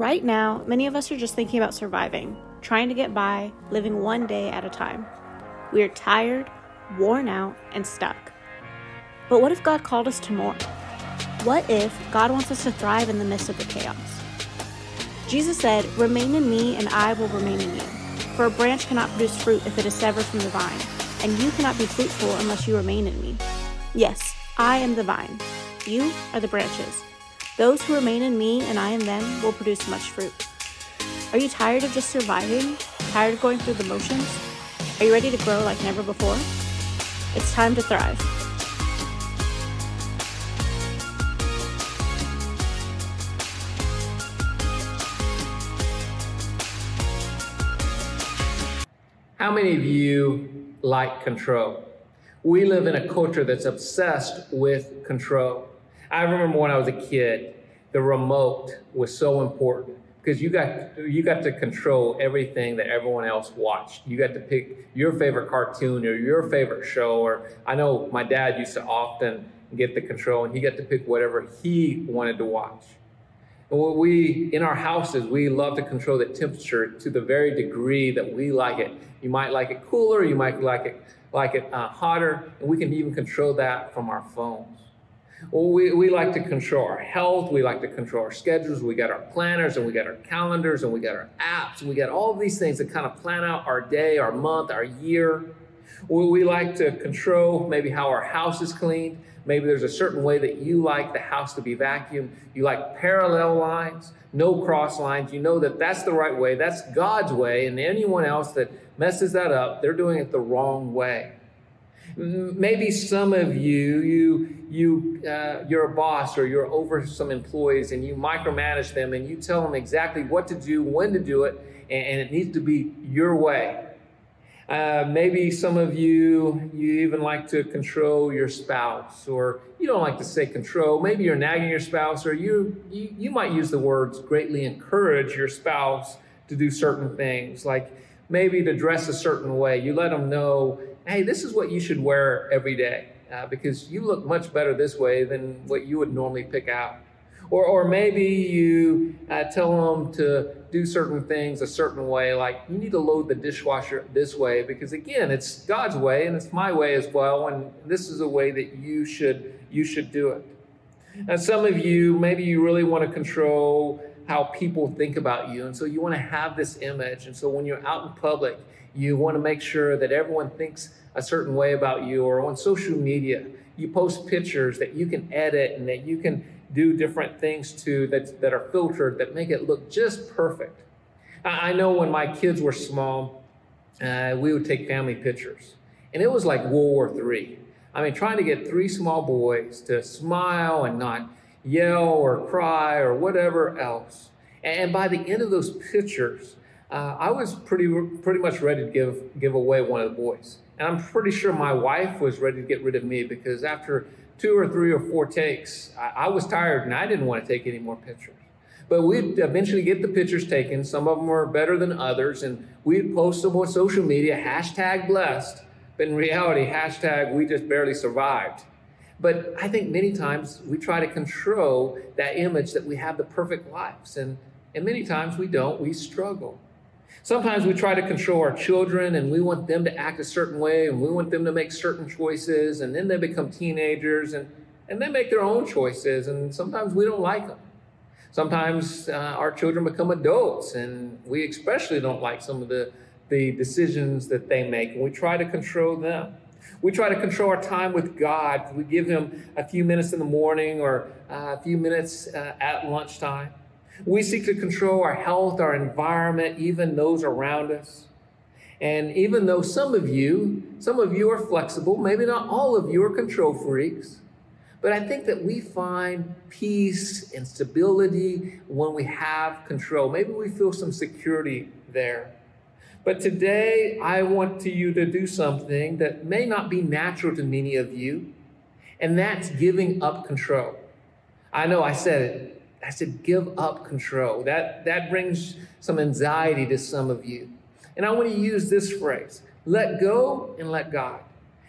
Right now, many of us are just thinking about surviving, trying to get by, living one day at a time. We are tired, worn out, and stuck. But what if God called us to more? What if God wants us to thrive in the midst of the chaos? Jesus said, Remain in me, and I will remain in you. For a branch cannot produce fruit if it is severed from the vine, and you cannot be fruitful unless you remain in me. Yes, I am the vine. You are the branches. Those who remain in me and I in them will produce much fruit. Are you tired of just surviving? Tired of going through the motions? Are you ready to grow like never before? It's time to thrive. How many of you like control? We live in a culture that's obsessed with control. I remember when I was a kid, the remote was so important because you got you got to control everything that everyone else watched. You got to pick your favorite cartoon or your favorite show. Or I know my dad used to often get the control, and he got to pick whatever he wanted to watch. And we in our houses, we love to control the temperature to the very degree that we like it. You might like it cooler, you might like it like it uh, hotter, and we can even control that from our phones. We, we like to control our health. We like to control our schedules. We got our planners and we got our calendars and we got our apps. We got all these things that kind of plan out our day, our month, our year. Well, we like to control maybe how our house is cleaned. Maybe there's a certain way that you like the house to be vacuumed. You like parallel lines, no cross lines. You know that that's the right way. That's God's way. And anyone else that messes that up, they're doing it the wrong way. Maybe some of you, you, you, uh, you're a boss or you're over some employees and you micromanage them and you tell them exactly what to do, when to do it, and, and it needs to be your way. Uh, maybe some of you, you even like to control your spouse, or you don't like to say control. Maybe you're nagging your spouse, or you, you, you might use the words greatly encourage your spouse to do certain things, like maybe to dress a certain way. You let them know hey, this is what you should wear every day uh, because you look much better this way than what you would normally pick out. Or, or maybe you uh, tell them to do certain things a certain way, like you need to load the dishwasher this way because again, it's God's way and it's my way as well, and this is a way that you should you should do it. And some of you, maybe you really want to control how people think about you, and so you want to have this image, and so when you're out in public, you want to make sure that everyone thinks a certain way about you, or on social media, you post pictures that you can edit and that you can do different things to that, that are filtered that make it look just perfect. I know when my kids were small, uh, we would take family pictures, and it was like World War III. I mean, trying to get three small boys to smile and not yell or cry or whatever else. And by the end of those pictures, uh, I was pretty pretty much ready to give give away one of the boys, and I'm pretty sure my wife was ready to get rid of me because after two or three or four takes, I, I was tired and I didn't want to take any more pictures. But we'd eventually get the pictures taken. Some of them were better than others, and we'd post them on social media, hashtag blessed. But in reality, hashtag we just barely survived. But I think many times we try to control that image that we have the perfect lives, and, and many times we don't. We struggle. Sometimes we try to control our children and we want them to act a certain way and we want them to make certain choices and then they become teenagers and, and they make their own choices and sometimes we don't like them. Sometimes uh, our children become adults and we especially don't like some of the, the decisions that they make and we try to control them. We try to control our time with God. We give Him a few minutes in the morning or uh, a few minutes uh, at lunchtime. We seek to control our health, our environment, even those around us. And even though some of you, some of you are flexible, maybe not all of you are control freaks, But I think that we find peace and stability when we have control. Maybe we feel some security there. But today, I want to you to do something that may not be natural to many of you, and that's giving up control. I know I said it. I said, give up control. That, that brings some anxiety to some of you. And I want to use this phrase let go and let God.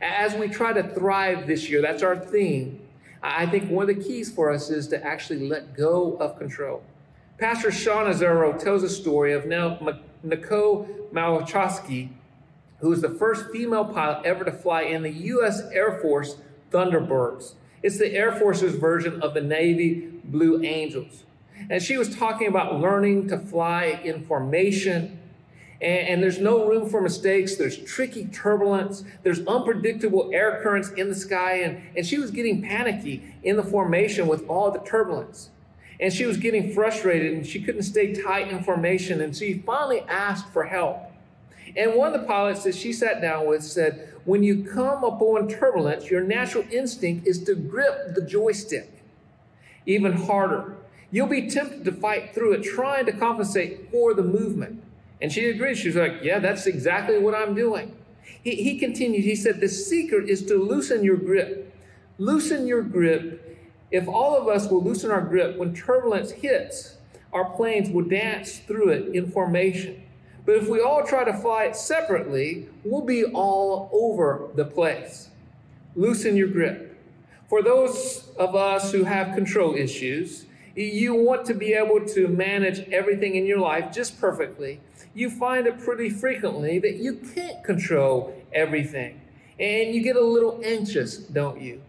As we try to thrive this year, that's our theme. I think one of the keys for us is to actually let go of control. Pastor Sean Azaro tells a story of now Nicole Malachowski, who was the first female pilot ever to fly in the U.S. Air Force Thunderbirds. It's the Air Force's version of the Navy Blue Angels. And she was talking about learning to fly in formation and, and there's no room for mistakes. There's tricky turbulence. There's unpredictable air currents in the sky. And, and she was getting panicky in the formation with all the turbulence. And she was getting frustrated and she couldn't stay tight in formation. And she finally asked for help. And one of the pilots that she sat down with said, When you come upon turbulence, your natural instinct is to grip the joystick even harder. You'll be tempted to fight through it, trying to compensate for the movement. And she agreed. She was like, Yeah, that's exactly what I'm doing. He, he continued, he said, The secret is to loosen your grip. Loosen your grip. If all of us will loosen our grip when turbulence hits, our planes will dance through it in formation. But if we all try to fly it separately, we'll be all over the place. Loosen your grip. For those of us who have control issues, you want to be able to manage everything in your life just perfectly you find it pretty frequently that you can't control everything. And you get a little anxious, don't you?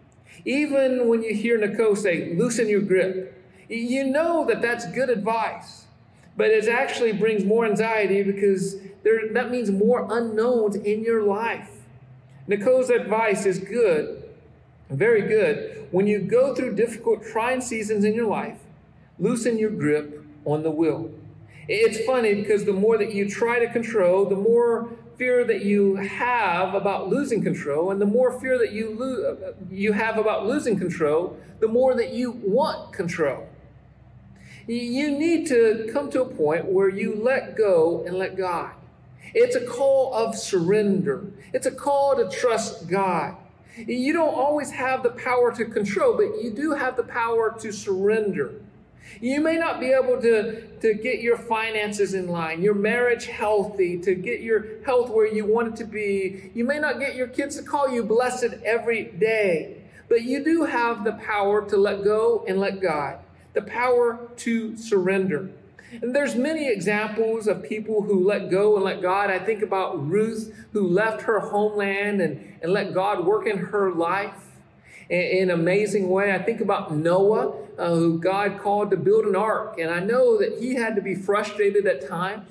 Even when you hear Nicole say, loosen your grip, you know that that's good advice. But it actually brings more anxiety because there, that means more unknowns in your life. Nicole's advice is good, very good. When you go through difficult trying seasons in your life, loosen your grip on the wheel. It's funny because the more that you try to control, the more fear that you have about losing control, and the more fear that you lo- you have about losing control, the more that you want control. You need to come to a point where you let go and let God. It's a call of surrender. It's a call to trust God. You don't always have the power to control, but you do have the power to surrender. You may not be able to, to get your finances in line, your marriage healthy, to get your health where you want it to be. You may not get your kids to call you blessed every day, but you do have the power to let go and let God, the power to surrender. And there's many examples of people who let go and let God. I think about Ruth, who left her homeland and, and let God work in her life in an amazing way. I think about Noah, uh, who God called to build an ark. And I know that he had to be frustrated at times,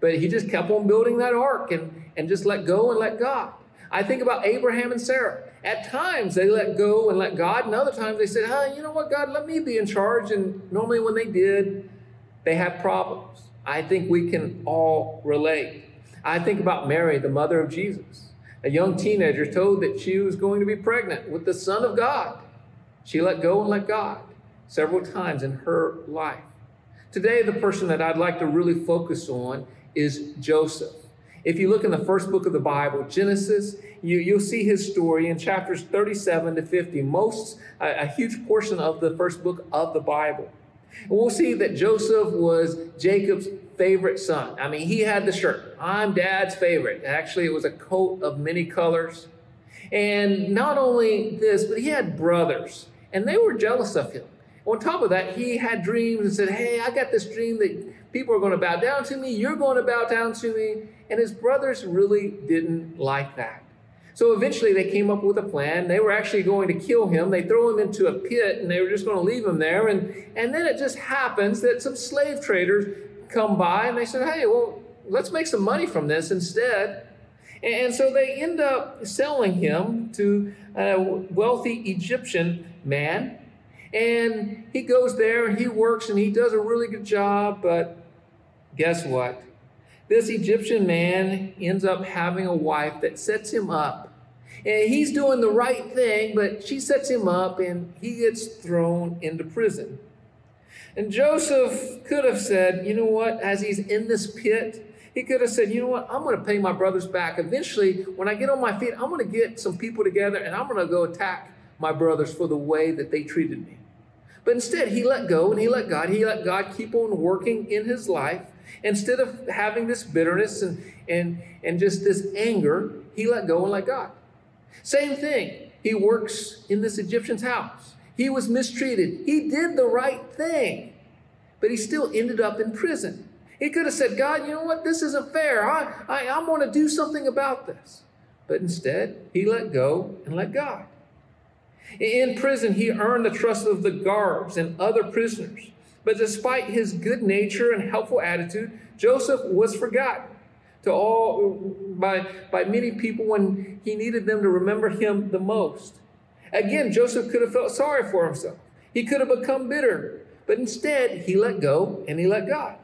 but he just kept on building that ark and, and just let go and let God. I think about Abraham and Sarah. At times they let go and let God, and other times they said, "Huh, you know what, God, let me be in charge." And normally when they did, they have problems. I think we can all relate. I think about Mary, the mother of Jesus a young teenager told that she was going to be pregnant with the Son of God. She let go and let God several times in her life. Today, the person that I'd like to really focus on is Joseph. If you look in the first book of the Bible, Genesis, you, you'll see his story in chapters 37 to 50, most, a, a huge portion of the first book of the Bible. We'll see that Joseph was Jacob's favorite son. I mean, he had the shirt. I'm dad's favorite. Actually, it was a coat of many colors. And not only this, but he had brothers, and they were jealous of him. On top of that, he had dreams and said, Hey, I got this dream that people are going to bow down to me. You're going to bow down to me. And his brothers really didn't like that. So eventually they came up with a plan. They were actually going to kill him. They throw him into a pit and they were just going to leave him there. And, and then it just happens that some slave traders come by and they said, hey, well, let's make some money from this instead. And so they end up selling him to a wealthy Egyptian man. And he goes there and he works and he does a really good job. But guess what? This Egyptian man ends up having a wife that sets him up. And he's doing the right thing, but she sets him up and he gets thrown into prison. And Joseph could have said, you know what, as he's in this pit, he could have said, you know what, I'm going to pay my brothers back. Eventually, when I get on my feet, I'm going to get some people together and I'm going to go attack my brothers for the way that they treated me. But instead, he let go and he let God. He let God keep on working in his life. Instead of having this bitterness and, and, and just this anger, he let go and let God. Same thing. He works in this Egyptian's house. He was mistreated. He did the right thing, but he still ended up in prison. He could have said, God, you know what? This isn't fair. I, I, I want to do something about this. But instead, he let go and let God. In prison, he earned the trust of the guards and other prisoners. But despite his good nature and helpful attitude, Joseph was forgotten to all by, by many people when he needed them to remember him the most. Again, Joseph could have felt sorry for himself. He could have become bitter, but instead he let go and he let God.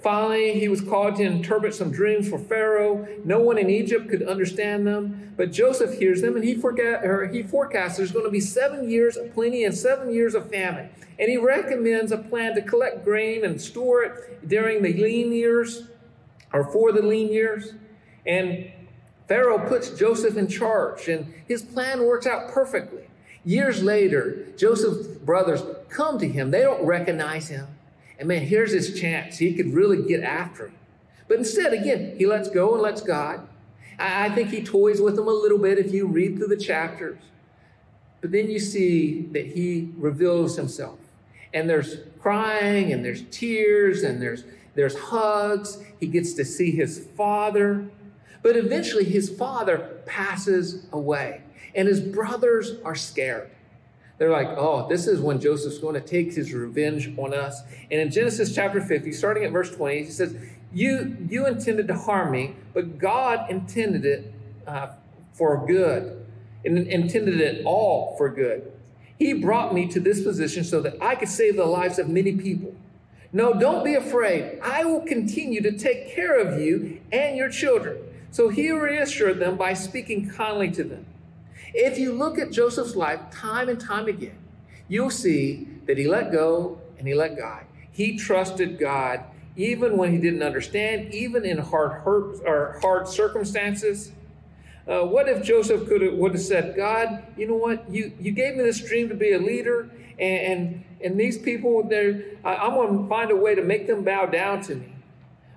Finally, he was called to interpret some dreams for Pharaoh. No one in Egypt could understand them, but Joseph hears them and he, forget, or he forecasts there's going to be seven years of plenty and seven years of famine. And he recommends a plan to collect grain and store it during the lean years or for the lean years. And Pharaoh puts Joseph in charge, and his plan works out perfectly. Years later, Joseph's brothers come to him. They don't recognize him. And man, here's his chance. He could really get after him. But instead, again, he lets go and lets God. I think he toys with him a little bit if you read through the chapters. But then you see that he reveals himself. And there's crying and there's tears and there's there's hugs. He gets to see his father. But eventually his father passes away. And his brothers are scared. They're like, oh, this is when Joseph's going to take his revenge on us. And in Genesis chapter 50, starting at verse 20, he says, You, you intended to harm me, but God intended it uh, for good, and intended it all for good. He brought me to this position so that I could save the lives of many people. No, don't be afraid. I will continue to take care of you and your children. So he reassured them by speaking kindly to them. If you look at Joseph's life time and time again, you'll see that he let go and he let God. He trusted God even when he didn't understand, even in hard hurt or hard circumstances. Uh, what if Joseph could have would have said, God, you know what? You you gave me this dream to be a leader, and and, and these people, they're I, I'm going to find a way to make them bow down to me.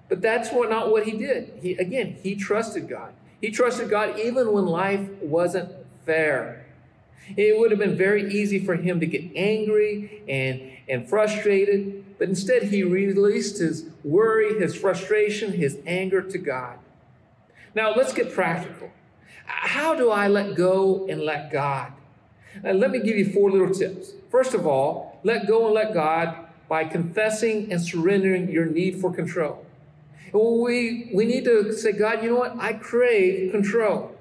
But that's what not what he did. He again, he trusted God. He trusted God even when life wasn't fair. It would have been very easy for him to get angry and, and frustrated, but instead he released his worry, his frustration, his anger to God. Now let's get practical. How do I let go and let God? Now, let me give you four little tips. First of all, let go and let God by confessing and surrendering your need for control. We, we need to say, God, you know what? I crave control.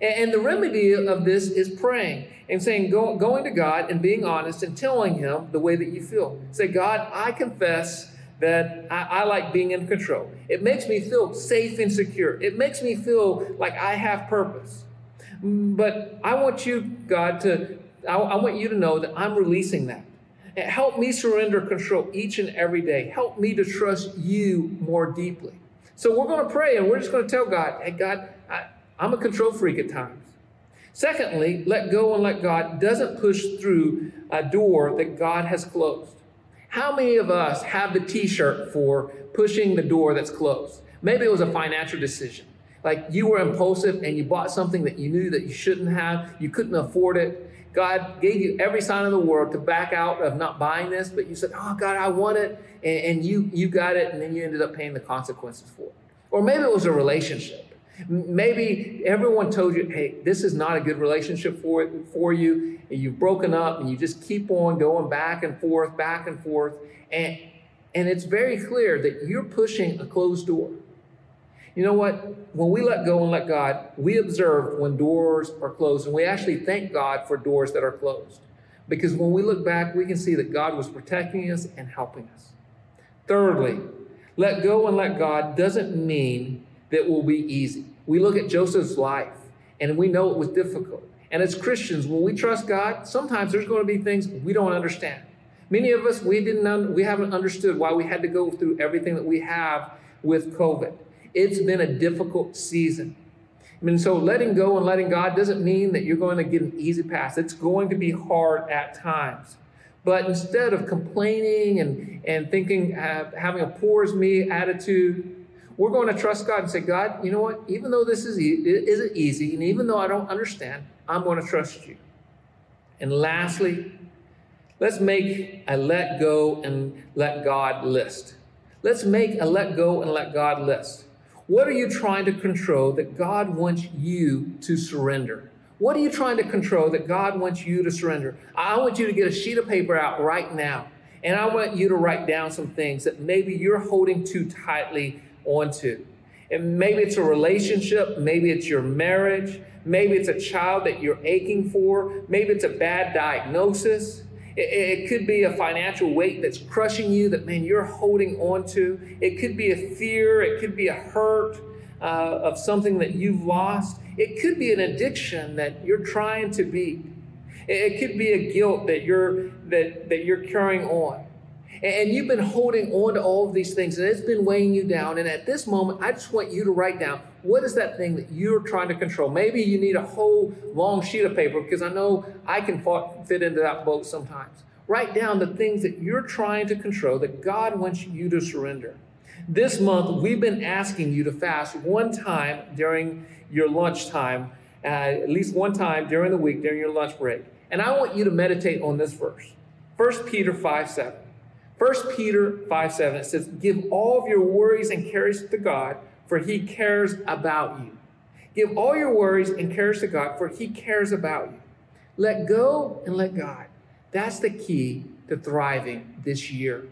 And, the remedy of this is praying and saying, go, going to God and being honest and telling Him the way that you feel. Say, God, I confess that I, I, like being in control. It makes me feel safe and secure. It makes me feel like I have purpose. But I want you, God, to, I, I want you to know that I'm releasing that. Help me surrender control each and every day. Help me to trust you more deeply. So we're going to pray and we're just going to tell God, hey, God, I'm a control freak at times. Secondly, let go and let God doesn't push through a door that God has closed. How many of us have the t shirt for pushing the door that's closed? Maybe it was a financial decision. Like you were impulsive and you bought something that you knew that you shouldn't have, you couldn't afford it. God gave you every sign in the world to back out of not buying this, but you said, Oh, God, I want it. And, and you, you got it, and then you ended up paying the consequences for it. Or maybe it was a relationship. Maybe everyone told you, hey, this is not a good relationship for, for you, and you've broken up, and you just keep on going back and forth, back and forth. And, and it's very clear that you're pushing a closed door. You know what? When we let go and let God, we observe when doors are closed, and we actually thank God for doors that are closed. Because when we look back, we can see that God was protecting us and helping us. Thirdly, let go and let God doesn't mean that will be easy. We look at Joseph's life, And we know it was difficult. And as Christians, when we trust God, sometimes there's going to be things we don't understand. Many of us, we didn't, un- we haven't understood why we had to go through everything that we have with COVID. It's been a difficult season. I mean, so letting go and letting God doesn't mean that you're going to get an easy pass. It's going to be hard at times. But instead of complaining and, and thinking, uh, having a poor as me attitude, we're going to trust God and say, God, you know what? Even though this is e- isn't easy, and even though I don't understand, I'm going to trust you. And lastly, let's make a let go and let God list. Let's make a let go and let God list. What are you trying to control that God wants you to surrender? What are you trying to control that God wants you to surrender? I want you to get a sheet of paper out right now, and I want you to write down some things that maybe you're holding too tightly onto. And maybe it's a relationship, maybe it's your marriage, maybe it's a child that you're aching for, maybe it's a bad diagnosis. It, could be a financial weight that's crushing you that, man, you're holding on to. It could be a fear, it could be a hurt uh, of something that you've lost. It could be an addiction that you're trying to beat. It could be a guilt that you're that, that you're carrying on. And you've been holding on to all of these things, and it's been weighing you down. And at this moment, I just want you to write down what is that thing that you're trying to control. Maybe you need a whole long sheet of paper because I know I can fit into that boat sometimes. Write down the things that you're trying to control that God wants you to surrender. This month, we've been asking you to fast one time during your lunchtime, uh, at least one time during the week during your lunch break. And I want you to meditate on this verse 1 Peter 5 7. 1 Peter 5 7, it says, Give all of your worries and cares to God, for he cares about you. Give all your worries and cares to God, for he cares about you. Let go and let God. That's the key to thriving this year.